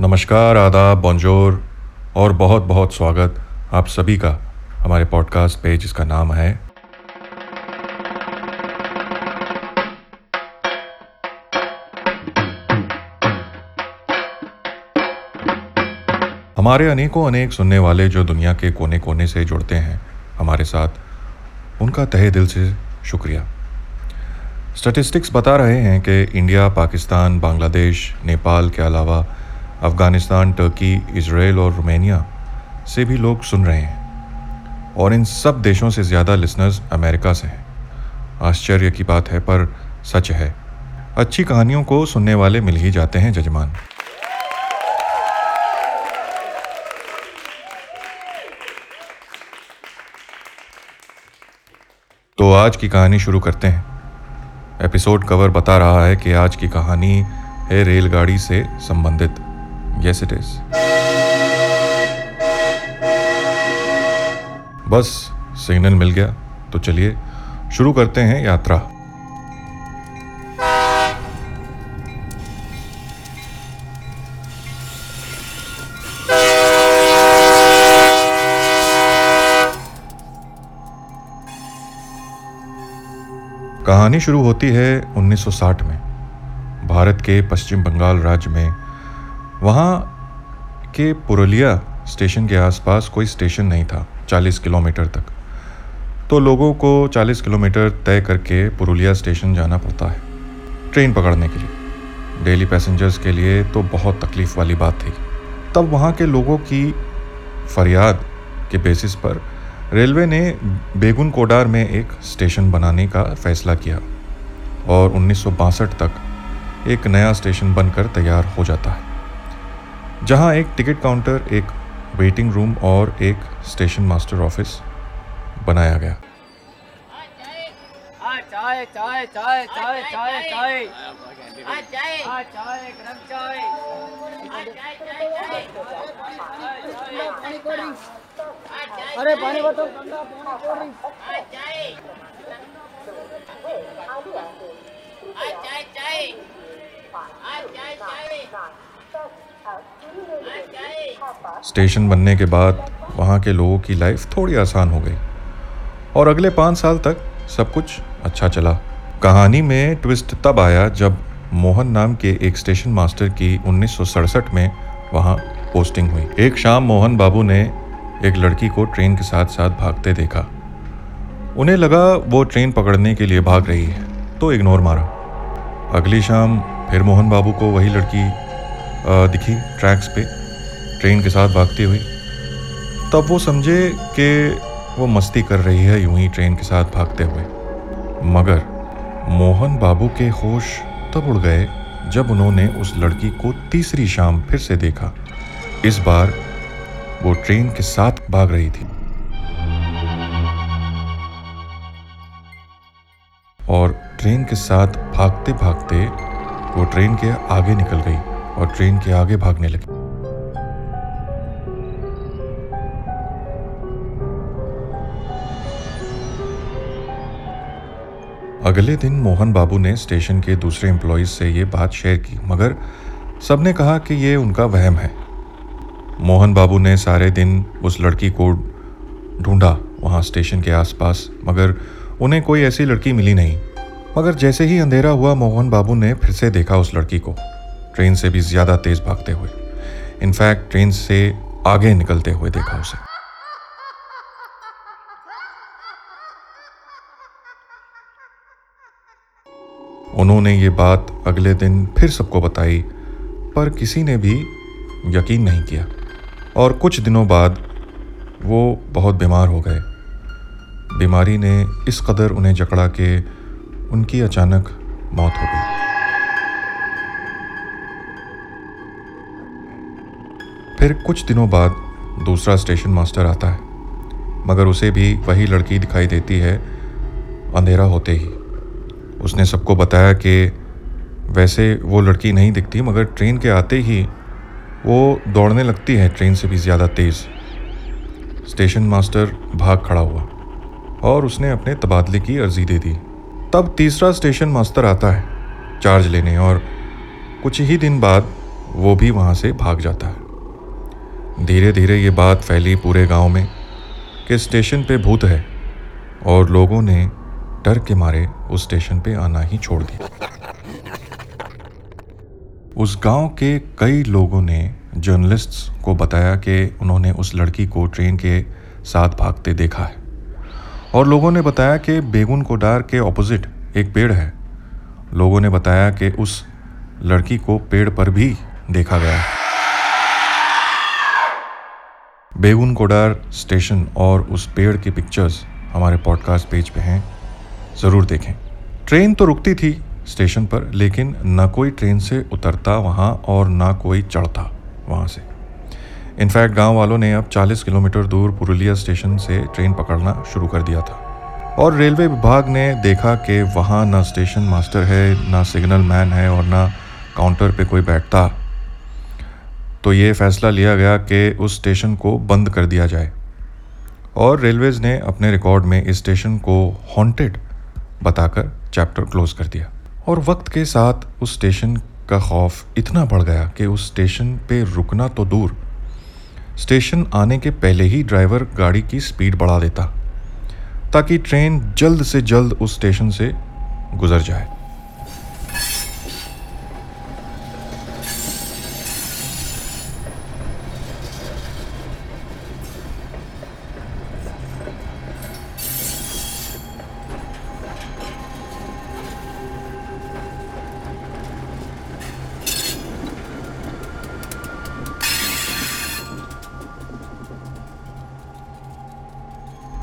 नमस्कार, आदाब बॉन्जोर और बहुत बहुत स्वागत आप सभी का हमारे पॉडकास्ट पे, जिसका नाम है हमारे अनेकों अनेक सुनने वाले जो दुनिया के कोने कोने से जुड़ते हैं हमारे साथ, उनका तहे दिल से शुक्रिया। स्टैटिस्टिक्स बता रहे हैं कि इंडिया पाकिस्तान बांग्लादेश नेपाल के अलावा अफ़गानिस्तान, टर्की, इसराइल और रोमानिया से भी लोग सुन रहे हैं। और इन सब देशों से ज़्यादा लिसनर्स अमेरिका से हैं। आश्चर्य की बात है, पर सच है, अच्छी कहानियों को सुनने वाले मिल ही जाते हैं जजमान। तो आज की कहानी शुरू करते हैं। एपिसोड कवर बता रहा है कि आज की कहानी है रेलगाड़ी से संबंधित। यस इट इज़ बस सिग्नल मिल गया तो चलिए शुरू करते हैं यात्रा। कहानी शुरू होती है 1960 में, भारत के पश्चिम बंगाल राज्य में वहाँ के पुरुलिया स्टेशन के आसपास कोई स्टेशन नहीं था 40 किलोमीटर तक। तो लोगों को 40 किलोमीटर तय करके पुरुलिया स्टेशन जाना पड़ता है, ट्रेन पकड़ने के लिए। डेली पैसेंजर्स के लिए तो बहुत तकलीफ़ वाली बात थी। तब वहाँ के लोगों की फरियाद के बेसिस पर रेलवे ने बेगुन कोडार में एक स्टेशन बनाने का फैसला किया और उन्नीस सौ बासठ तक एक नया स्टेशन बनकर तैयार हो जाता है। जहाँ एक टिकट काउंटर, एक वेटिंग रूम और एक स्टेशन मास्टर ऑफ़िस बनाया गया। अरे पानी बताओ स्टेशन बनने के बाद वहाँ के लोगों की लाइफ थोड़ी आसान हो गई। और अगले पाँच साल तक सब कुछ अच्छा चला। कहानी में ट्विस्ट तब आया जब मोहन नाम के एक स्टेशन मास्टर की उन्नीस सौ सड़सठ में वहाँ पोस्टिंग हुई। एक शाम मोहन बाबू ने एक लड़की को ट्रेन के साथ साथ भागते देखा। उन्हें लगा वो ट्रेन पकड़ने के लिए भाग रही है तो इग्नोर मारा। अगली शाम फिर मोहन बाबू को वही लड़की दिखी ट्रैक्स पे। ट्रेन के साथ भागती हुई। तब वो समझे कि वो मस्ती कर रही है यूँ ही ट्रेन के साथ भागते हुए। मगर मोहन बाबू के होश तब उड़ गए जब उन्होंने उस लड़की को तीसरी शाम फिर से देखा। इस बार वो ट्रेन के साथ भाग रही थी। और ट्रेन के साथ भागते भागते वो ट्रेन के आगे निकल गई और ट्रेन के आगे भागने लगी। अगले दिन मोहन बाबू ने स्टेशन के दूसरे एम्प्लॉयज़ से ये बात शेयर की, मगर सबने कहा कि ये उनका वहम है। मोहन बाबू ने सारे दिन उस लड़की को ढूंढा वहाँ स्टेशन के आसपास, मगर उन्हें कोई ऐसी लड़की मिली नहीं। मगर जैसे ही अंधेरा हुआ, मोहन बाबू ने फिर से देखा उस लड़की को। ट्रेन से भी ज़्यादा तेज़ भागते हुए। इनफैक्ट ट्रेन से आगे निकलते हुए देखा उसे। उन्होंने ये बात अगले दिन फिर सबको बताई, पर किसी ने भी यकीन नहीं किया। और कुछ दिनों बाद वो बहुत बीमार हो गए। बीमारी ने इस कदर उन्हें जकड़ा कि उनकी अचानक मौत हो गई। फिर कुछ दिनों बाद दूसरा स्टेशन मास्टर आता है, मगर उसे भी वही लड़की दिखाई देती है, अंधेरा होते ही। उसने सबको बताया कि वैसे वो लड़की नहीं दिखती, मगर ट्रेन के आते ही वो दौड़ने लगती है ट्रेन से भी ज़्यादा तेज़। स्टेशन मास्टर भाग खड़ा हुआ और उसने अपने तबादले की अर्जी दे दी। तब तीसरा स्टेशन मास्टर आता है चार्ज लेने और कुछ ही दिन बाद वो भी वहाँ से भाग जाता है। धीरे धीरे ये बात फैली पूरे गाँव में कि स्टेशन पे भूत है और लोगों ने डर के मारे उस स्टेशन पे आना ही छोड़ दिया। उस गाँव के कई लोगों ने जर्नलिस्ट्स को बताया कि उन्होंने उस लड़की को ट्रेन के साथ भागते देखा है। और लोगों ने बताया कि बेगुन कोडार के ऑपोजिट एक पेड़ है। लोगों ने बताया कि उस लड़की को पेड़ पर भी देखा गया है। बेगुन कोडार स्टेशन और उस पेड़ की पिक्चर्स हमारे पॉडकास्ट पेज पे हैं। ज़रूर देखें। ट्रेन तो रुकती थी स्टेशन पर, लेकिन न कोई ट्रेन से उतरता वहाँ और ना कोई चढ़ता वहाँ से। इनफैक्ट गाँव वालों ने अब 40 किलोमीटर दूर पुरुलिया स्टेशन से ट्रेन पकड़ना शुरू कर दिया था। और रेलवे विभाग ने देखा कि वहाँ ना स्टेशन मास्टर है, ना सिग्नल मैन है और ना काउंटर पे कोई बैठता। तो ये फैसला लिया गया कि उस स्टेशन को बंद कर दिया जाए। और रेलवेज़ ने अपने रिकॉर्ड में इस स्टेशन को हॉन्टेड बताकर चैप्टर क्लोज कर दिया। और वक्त के साथ उस स्टेशन का खौफ इतना बढ़ गया कि उस स्टेशन पे रुकना तो दूर। स्टेशन आने के पहले ही ड्राइवर गाड़ी की स्पीड बढ़ा देता, ताकि ट्रेन जल्द से जल्द उस स्टेशन से गुजर जाए।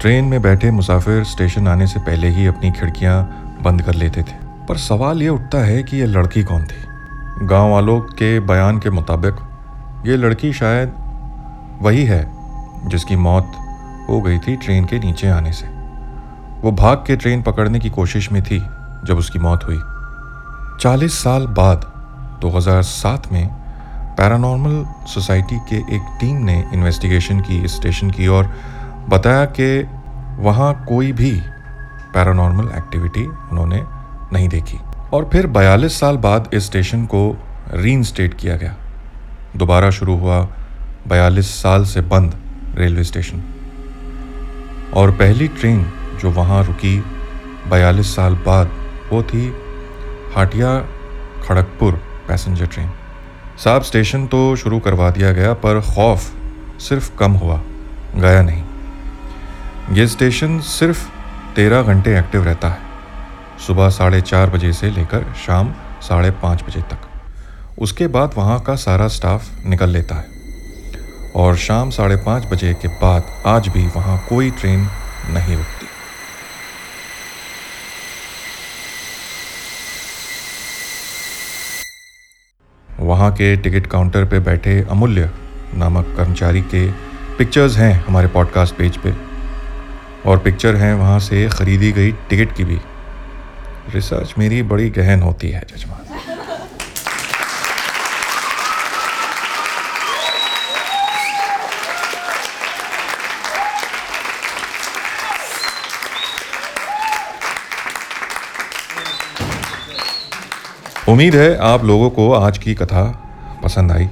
ट्रेन में बैठे मुसाफिर स्टेशन आने से पहले ही अपनी खिड़कियाँ बंद कर लेते थे। पर सवाल ये उठता है कि ये लड़की कौन थी? गाँव वालों के बयान के मुताबिक, ये लड़की शायद वही है जिसकी मौत हो गई थी ट्रेन के नीचे आने से। वो भाग के ट्रेन पकड़ने की कोशिश में थी जब उसकी मौत हुई। 40 साल बाद 2007 में पैरानॉर्मल सोसाइटी के एक टीम ने इन्वेस्टिगेशन की स्टेशन की और बताया कि वहाँ कोई भी पैरानॉर्मल एक्टिविटी उन्होंने नहीं देखी। और फिर 42 साल बाद इस स्टेशन को री किया गया। दोबारा शुरू हुआ 42 साल से बंद रेलवे स्टेशन और पहली ट्रेन जो वहाँ रुकी 42 साल बाद, वो थी हाटिया खड़गपुर पैसेंजर ट्रेन साहब स्टेशन तो शुरू करवा दिया गया, पर खौफ सिर्फ़ कम हुआ, गया नहीं। ये स्टेशन सिर्फ़ तेरह घंटे एक्टिव रहता है। सुबह साढ़े चार बजे से लेकर शाम साढ़े पाँच बजे तक। उसके बाद वहाँ का सारा स्टाफ निकल लेता है। और शाम साढ़े पाँच बजे के बाद आज भी वहाँ कोई ट्रेन नहीं रुकती। वहाँ के टिकट काउंटर पे बैठे अमूल्य नामक कर्मचारी के पिक्चर्स हैं हमारे पॉडकास्ट पेज पे। और पिक्चर हैं, वहाँ से ख़रीदी गई टिकट की भी। रिसर्च मेरी बड़ी गहन होती है, जजमान। उम्मीद है आप लोगों को आज की कथा पसंद आई।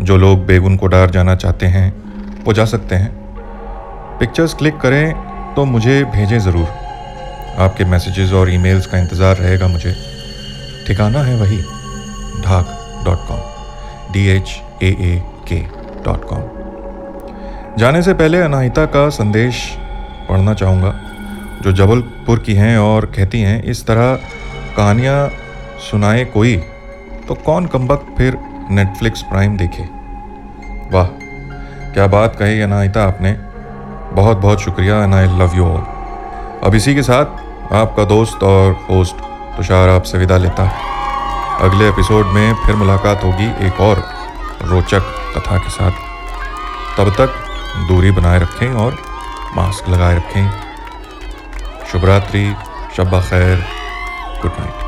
जो लोग बेगुन कोडार जाना चाहते हैं, वो जा सकते हैं। पिक्चर्स क्लिक करें तो मुझे भेजें ज़रूर। आपके मैसेजेस और ईमेल्स का इंतज़ार रहेगा मुझे। ठिकाना है वही, Dhaak dot com D H A A K dot com जाने से पहले अनाहिता का संदेश पढ़ना चाहूँगा, जो जबलपुर की हैं और कहती हैं, इस तरह कहानियाँ सुनाए कोई तो कौन कम्बक फिर नेटफ्लिक्स प्राइम देखे? वाह, क्या बात कही अनाहिता आपने। बहुत बहुत शुक्रिया and I love you all अब इसी के साथ आपका दोस्त और होस्ट तुषार आपसे विदा लेता है। अगले एपिसोड में फिर मुलाकात होगी एक और रोचक कथा के साथ। तब तक दूरी बनाए रखें और मास्क लगाए रखें। शुभ रात्रि शब खैर गुड नाइट